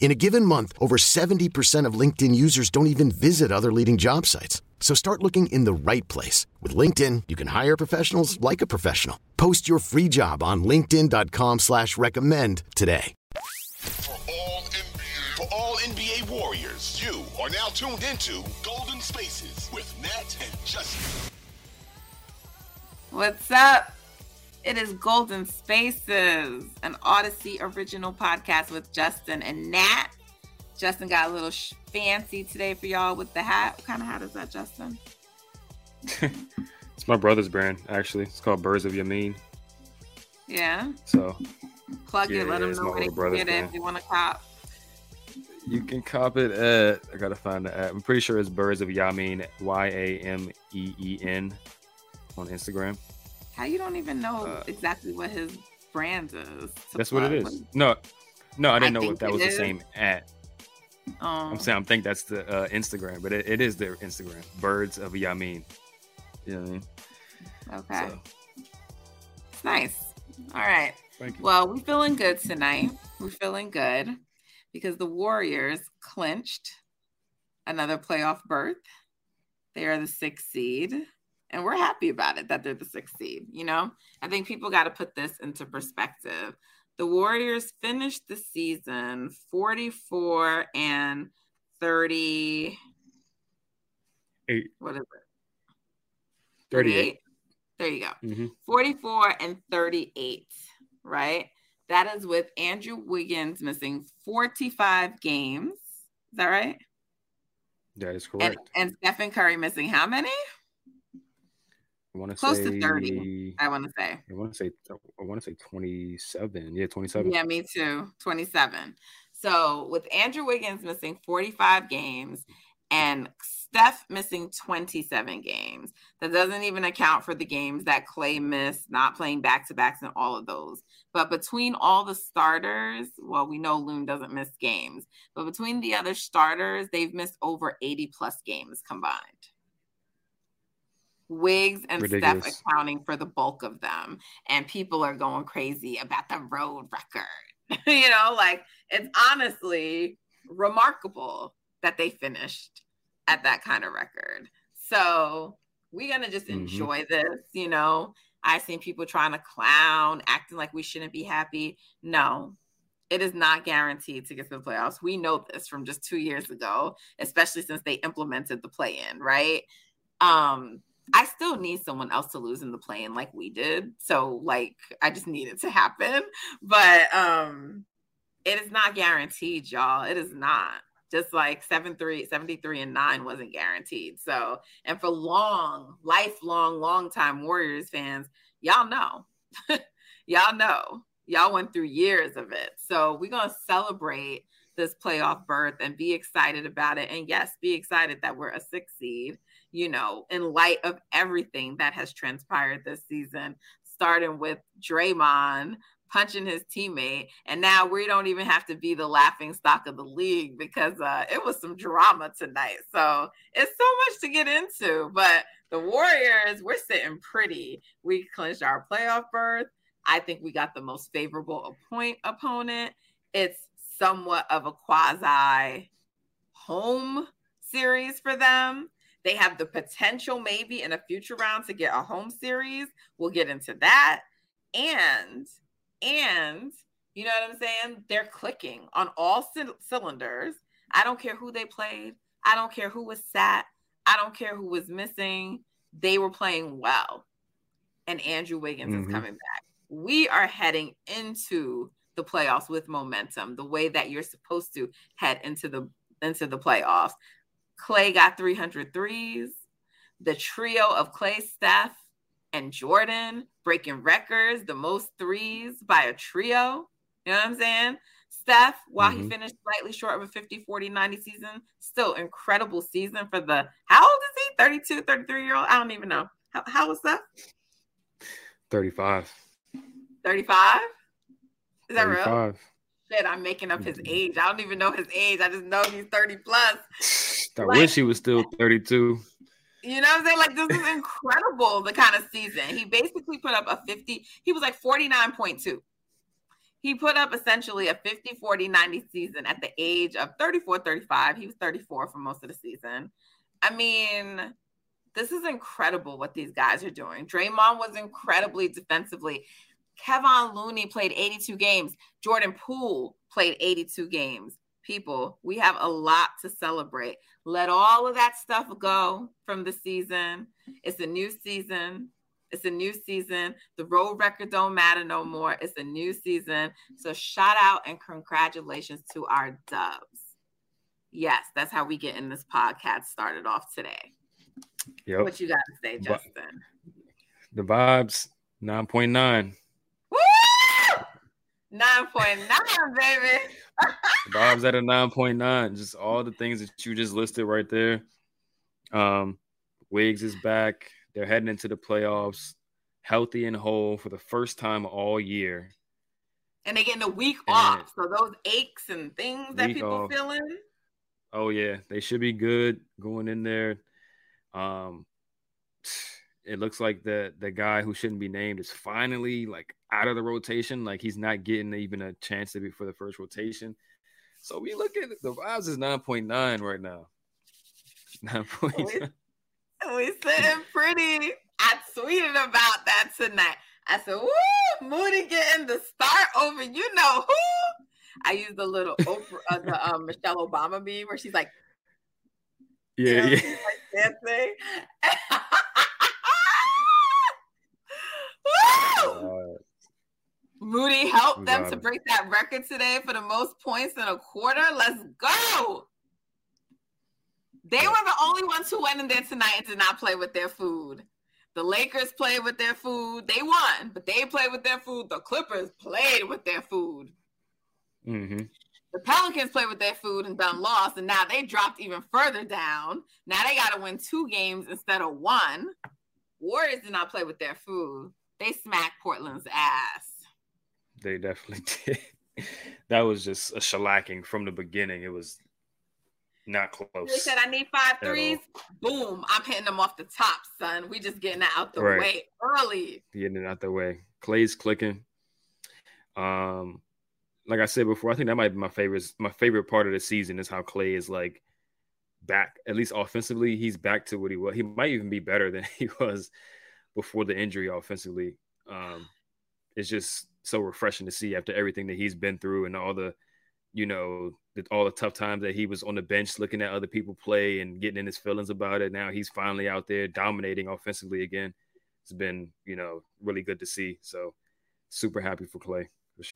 In a given month, over 70% of LinkedIn users don't even visit other leading job sites. So start looking in the right place. With LinkedIn, you can hire professionals like a professional. Post your free job on linkedin.com slash recommend today. For all NBA, for all NBA warriors, you are now tuned into Golden Spaces with Nat and Justin. What's up? It is Golden Spaces, an Audacy original podcast with Justin and Nat. Justin got a little sh- fancy today for y'all with the hat. What kind of hat is that, Justin? it's my brother's brand, actually. It's called Birds of Yameen. Yeah. So Plug Yeah, it. Let yeah, them know where they can get it if you want to cop. you can cop it at. I gotta find the app. I'm pretty sure it's Birds of Yameen, Y A M E E N, on Instagram. How you don't even know Uh, exactly what his brand is? That's what it is. No, no, I didn't know think if that was is. the same at. Um, I'm saying I think that's the uh, Instagram, but it, it is their Instagram. Birds of Yamin. You know what I mean? okay. So, It's nice. All right. thank you. Well, we're feeling good tonight. We're feeling good because the Warriors clinched another playoff berth. They are the sixth seed, and we're happy about it that they're the sixth seed. You know, I think people got to put this into perspective. The Warriors finished the season 44 and 30. Eight. What is it? 38. There you go. hmm 44 and 38, right? That is with Andrew Wiggins missing 45 games. Is that right? That is And, correct. and Stephen Curry missing how many? I want to close say to 30, I want to say. I want to say I want to say 27. Yeah, 27. Yeah, me too. 27. So with Andrew Wiggins missing 45 games and Steph missing 27 games, that doesn't even account for the games that Klay missed, not playing back to backs and all of those. But between all the starters, well, we know Loon doesn't miss games, but between the other starters, they've missed over 80 plus games combined. Wiggs and Ridiculous. Steph accounting for the bulk of them. And people are going crazy about the road record. you know, like it's honestly remarkable that they finished at that kind of record. So we're gonna just Mhm. enjoy this, you know. I've seen people trying to clown, acting like we shouldn't be happy. No, it is not guaranteed to get to the playoffs. We know this from just two years ago, especially since they implemented the play-in, right? Um, I still need someone else to lose in the play-in like we did. So like I just need it to happen. But um it is not guaranteed, y'all. It is not. Just like 73, 73 and 9 wasn't guaranteed. So, and for long, lifelong, long time Warriors fans, y'all know. y'all know. Y'all went through years of it. So, we're going to celebrate this playoff berth and be excited about it. And yes, be excited that we're a six seed, you know, in light of everything that has transpired this season, starting with Draymond punching his teammate. And now we don't even have to be the laughing stock of the league because uh, it was some drama tonight. So it's so much to get into. But the Warriors, we're sitting pretty. We clinched our playoff berth. I think we got the most favorable appoint opponent. It's somewhat of a quasi home series for them. They have the potential, maybe in a future round, to get a home series. We'll get into that. And, and, you know what I'm saying? They're clicking on all c- cylinders. I don't care who they played. I don't care who was sat. I don't care who was missing. They were playing well. And Andrew Wiggins Mhm. is coming back. we are heading into the playoffs with momentum, the way that you're supposed to head into the into the playoffs. Klay got 300 threes. The trio of Klay, Steph, and Jordan breaking records, the most threes by a trio. You know what I'm saying? Steph, while mm-hmm. he finished slightly short of a 50, 40, 90 season, still incredible season for the how old is he? 32, 33 year old? I don't even know. How, how was that? 35. 35? Is that 35. real? Shit, I'm making up his mm-hmm. age. I don't even know his age. I just know he's 30 plus. I like, wish he was still 32. You know what I'm saying? Like this is incredible, the kind of season. He basically put up a 50, he was like 49.2. He put up essentially a 50, 40, 90 season at the age of 34, 35. He was 34 for most of the season. I mean, this is incredible what these guys are doing. Draymond was incredibly defensively. Kevon Looney played 82 games. Jordan Poole played 82 games. People, we have a lot to celebrate. Let all of that stuff go from the season. It's a new season. It's a new season. The road record don't matter no more. It's a new season. So shout out and congratulations to our dubs. Yes, that's how we get in this podcast started off today. Yep. What you got to say, Justin? The vibes 9.9. Woo! 9.9, baby. vibes at a 9.9. Just all the things that you just listed right there. Um, Wiggs is back. They're heading into the playoffs healthy and whole for the first time all year. And they're getting a week and off. So those aches and things that people off. feeling. Oh yeah, they should be good going in there. Um it looks like the the guy who shouldn't be named is finally like out of the rotation. Like he's not getting even a chance to be for the first rotation. So we look at the vibes is 9.9 right now. 9.9 we sitting pretty. I tweeted about that tonight. I said, "Woo, Moody getting the start over you know who." I used the little Oprah, uh, the um, Michelle Obama meme where she's like, "Yeah, you know, yeah," like! To break that record today for the most points in a quarter. Let's go. They were the only ones who went in there tonight and did not play with their food. The Lakers played with their food. They won, but they played with their food. The Clippers played with their food. Mm-hmm. The Pelicans played with their food and done lost, and now they dropped even further down. Now they got to win two games instead of one. Warriors did not play with their food. They smacked Portland's ass. They definitely did. that was just a shellacking from the beginning. It was not close. They said I need five threes. Boom! I'm hitting them off the top, son. We just getting out the right. way early. Getting it out the way. Klay's clicking. Um, like I said before, I think that might be my favorite. My favorite part of the season is how Klay is like back. At least offensively, he's back to what he was. He might even be better than he was before the injury offensively. Um, it's just so refreshing to see after everything that he's been through and all the, you know, all the tough times that he was on the bench looking at other people play and getting in his feelings about it. Now he's finally out there dominating offensively again. It's been, you know, really good to see. So super happy for Klay.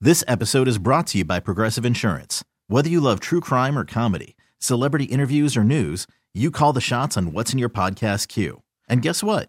This episode is brought to you by Progressive Insurance. Whether you love true crime or comedy, celebrity interviews or news, you call the shots on what's in your podcast queue. And guess what?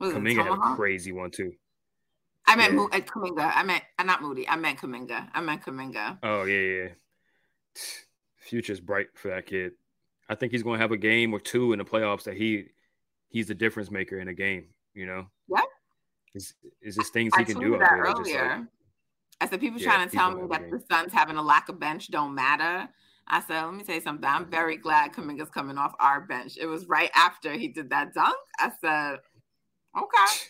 Kuminga had a crazy one too. I meant yeah. Uh, Kuminga. I meant uh, not Moody. I meant Kuminga. I meant Kuminga. Oh yeah, yeah. Future's bright for that kid. I think he's going to have a game or two in the playoffs that he he's the difference maker in a game. You know. Yeah. Is is just things he I can do that earlier. Like, I said people yeah, trying to tell me that the Suns having a lack of bench don't matter. I said, let me tell you something. I'm very glad Kuminga's coming off our bench. It was right after he did that dunk. I said, okay.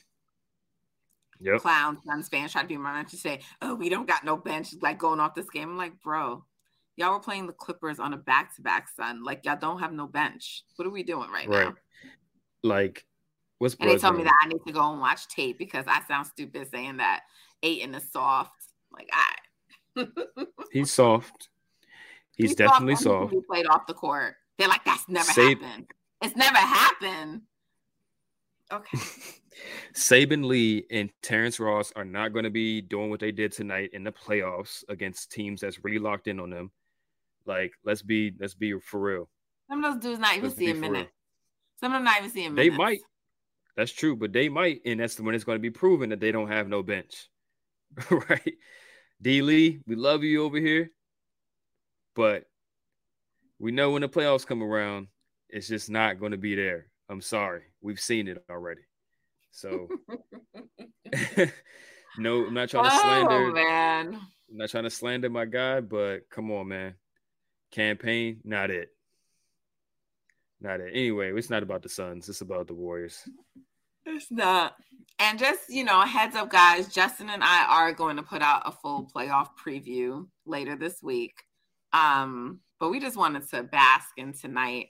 Yep. clowns, Suns fans try to be my to say, "Oh, we don't got no bench." Like going off this game, I'm like, bro, y'all were playing the Clippers on a back to back, son. Like y'all don't have no bench. What are we doing right, Right. now? Like, what's And they told me that I need to go and watch tape because I sound stupid saying that Ayton is soft. Like I. He's soft. He's, soft definitely he soft. can be Played off the court. They're like, that's never happened. It's never happened. Okay. Saben Lee and Terrence Ross are not going to be doing what they did tonight in the playoffs against teams that's really locked in on them. Like, let's be let's be for real. Some of those dudes not even Let's seeing real. minutes. Some of them not even seeing They might. That's true, but they might, and that's when it's going to be proven that they don't have no bench. right? D Lee, we love you over here, but we know when the playoffs come around, it's just not going to be there. I'm sorry, we've seen it already. So, no, I'm not trying to slander. oh, slander. man. I'm not trying to slander my guy, but come on, man. Campaign, not it. Not it. Anyway, it's not about the Suns. It's about the Warriors. It's not. And just, you know, heads up, guys, Justin and I are going to put out a full playoff preview later this week. Um, but we just wanted to bask in tonight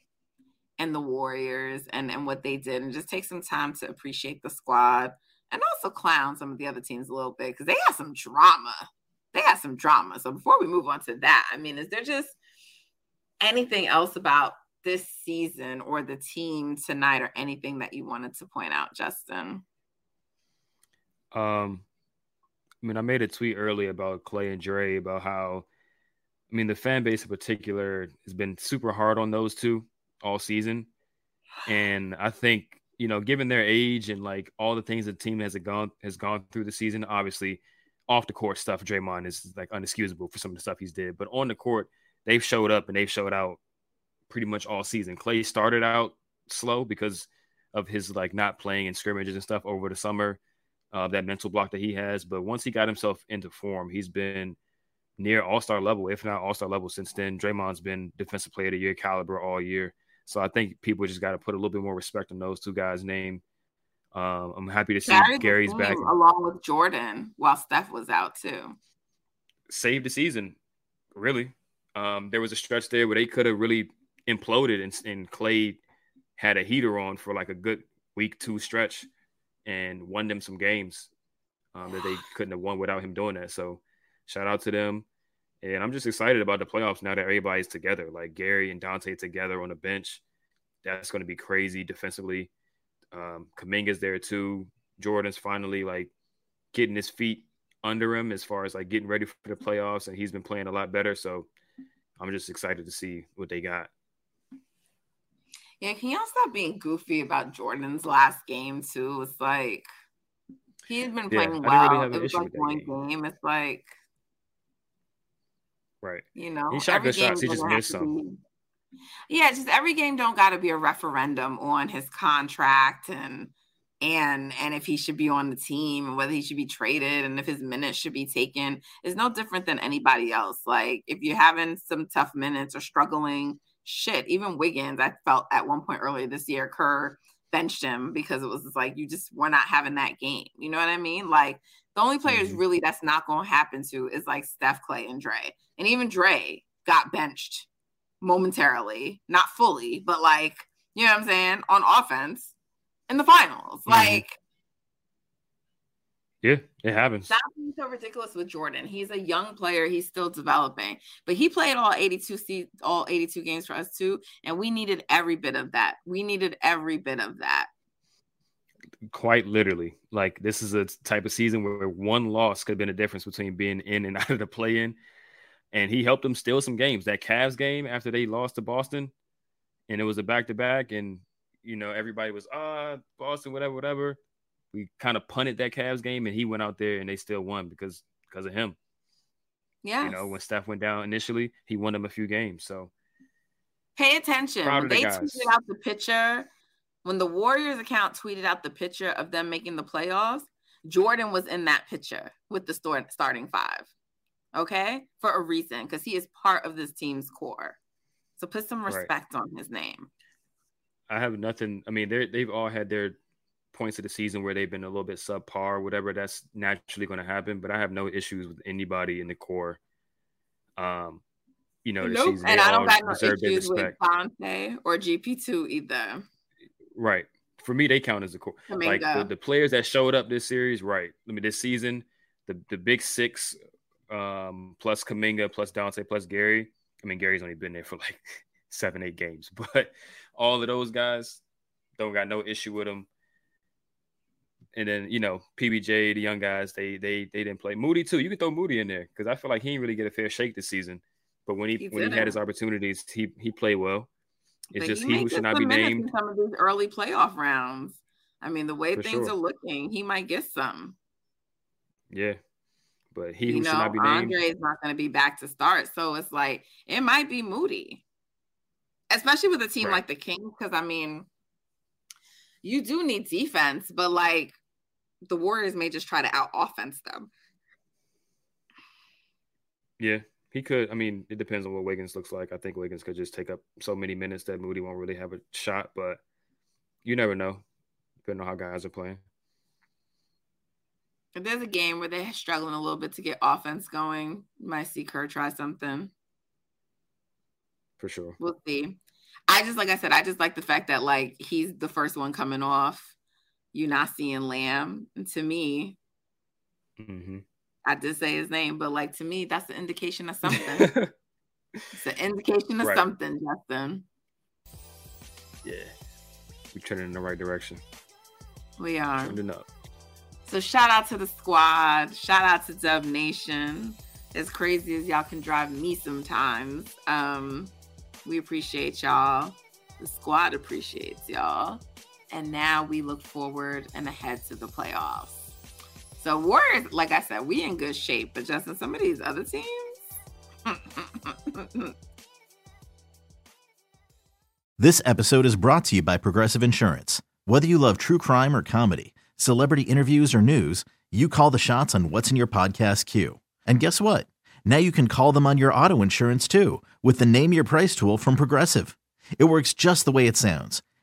and the Warriors and, and what they did and just take some time to appreciate the squad and also clown some of the other teams a little bit because they had some drama. They had some drama. So before we move on to that, I mean, is there just anything else about this season or the team tonight or anything that you wanted to point out, Justin? Um, I mean, I made a tweet earlier about Klay and Dre about how, I mean, the fan base in particular has been super hard on those two all season, and I think you know, given their age and like all the things the team has gone has gone through the season, obviously off the court stuff, Draymond is like unexcusable for some of the stuff he's did, but on the court, they've showed up and they've showed out pretty much all season. Klay started out slow because of his like not playing in scrimmages and stuff over the summer, uh, that mental block that he has. But once he got himself into form, he's been near all star level, if not all star level since then. Draymond's been defensive player of the year caliber all year. So I think people just got to put a little bit more respect on those two guys' name. Um, I'm happy to see Gary's back. along with Jordan while Steph was out too. saved the season, really. Um, there was a stretch there where they could have really imploded, and, and Klay had a heater on for like a good week two stretch and won them some games um, that they couldn't have won without him doing that. So, shout out to them. And I'm just excited about the playoffs now that everybody's together, like Gary and Donte together on the bench. That's going to be crazy defensively. Um, Kuminga's there too. Jordan's finally like getting his feet under him as far as like getting ready for the playoffs, and he's been playing a lot better. So I'm just excited to see what they got. Yeah, can y'all stop being goofy about Jordan's last game too? It's like he's been playing didn't well. really it was like one game. game. It's like Right. you know, He shot every good shots. He just missed some. Yeah, just every game don't got to be a referendum on his contract and and and if he should be on the team and whether he should be traded and if his minutes should be taken is no different than anybody else. Like if you're having some tough minutes or struggling, shit. Even Wiggins, I felt at one point earlier this year, Kerr benched him because it was like you just were not having that game. You know what I mean? Like the only players Mhm. really that's not going to happen to is like Steph, Klay, and Dre. And even Dre got benched momentarily, not fully, but like, you know what I'm saying, on offense in the finals. Mhm. Like, Yeah, it happens. stop being so ridiculous with Jordan. He's a young player, he's still developing, but he played all 82 se- all 82 games for us too, and we needed every bit of that. We needed every bit of that. Quite literally. Like this is a type of season where one loss could have been a difference between being in and out of the play in. And he helped them steal some games. That Cavs game after they lost to Boston, and it was a back to back, and you know, everybody was ah Boston, whatever, whatever. We kind of punted that Cavs game and he went out there and they still won because because of him. Yeah. You know, when Steph went down initially, he won them a few games. So Pay attention. Proud When they guys. tweeted out the picture, when the Warriors account tweeted out the picture of them making the playoffs, Jordan was in that picture with the start, starting five. Okay? For a reason, because he is part of this team's core. So put some Right. respect on his name. I have nothing. I mean, they they've all had their points of the season where they've been a little bit subpar, whatever. That's naturally going to happen. But I have no issues with anybody in the core. Um, you know, nope. season. And I don't got no issues with Donte or GP two either. Right. For me, they count as the core. Like the, the, players that showed up this series, right? I mean, this season, the the big six, um, plus Kuminga, plus Donte, plus Gary. I mean, Gary's only been there for like seven, eight games, but all of those guys don't got no issue with them. And then you know PBJ, the young guys, they they they didn't play Moody too. You can throw Moody in there because I feel like he didn't really get a fair shake this season. But when he, he when he had his opportunities, he he played well. It's but just he, he who should not be named. some of these early playoff rounds. I mean, the way For things sure. are looking, he might get some. Yeah, but he you who know, should not be named. Andre is not going to be back to start, so it's like it might be Moody, especially with a team right. like the Kings. Because I mean, you do need defense, but like the Warriors may just try to out offense them. Yeah, he could. I mean, it depends on what Wiggins looks like. I think Wiggins could just take up so many minutes that Moody won't really have a shot, but you never know. Depending on how guys are playing. If there's a game where they're struggling a little bit to get offense going, might see Kerr try something. For sure. We'll see. I just like I said, I just like the fact that like he's the first one coming off. Not seeing Lamb. And to me, mm-hmm. I did say his name, but like to me, that's an indication of something. it's an indication of right. something, Justin. Yeah. We're turning in the right direction. We are. Turning up. So shout out to the squad. Shout out to Dub Nation. As crazy as y'all can drive me sometimes. Um, we appreciate y'all. The squad appreciates y'all. And now we look forward and ahead to the playoffs. So Warriors, like I said, we in good shape. But just Justin, some of these other teams. this episode is brought to you by Progressive Insurance. Whether you love true crime or comedy, celebrity interviews or news, you call the shots on what's in your podcast queue. And guess what? Now you can call them on your auto insurance too with the Name Your Price tool from Progressive. It works just the way it sounds.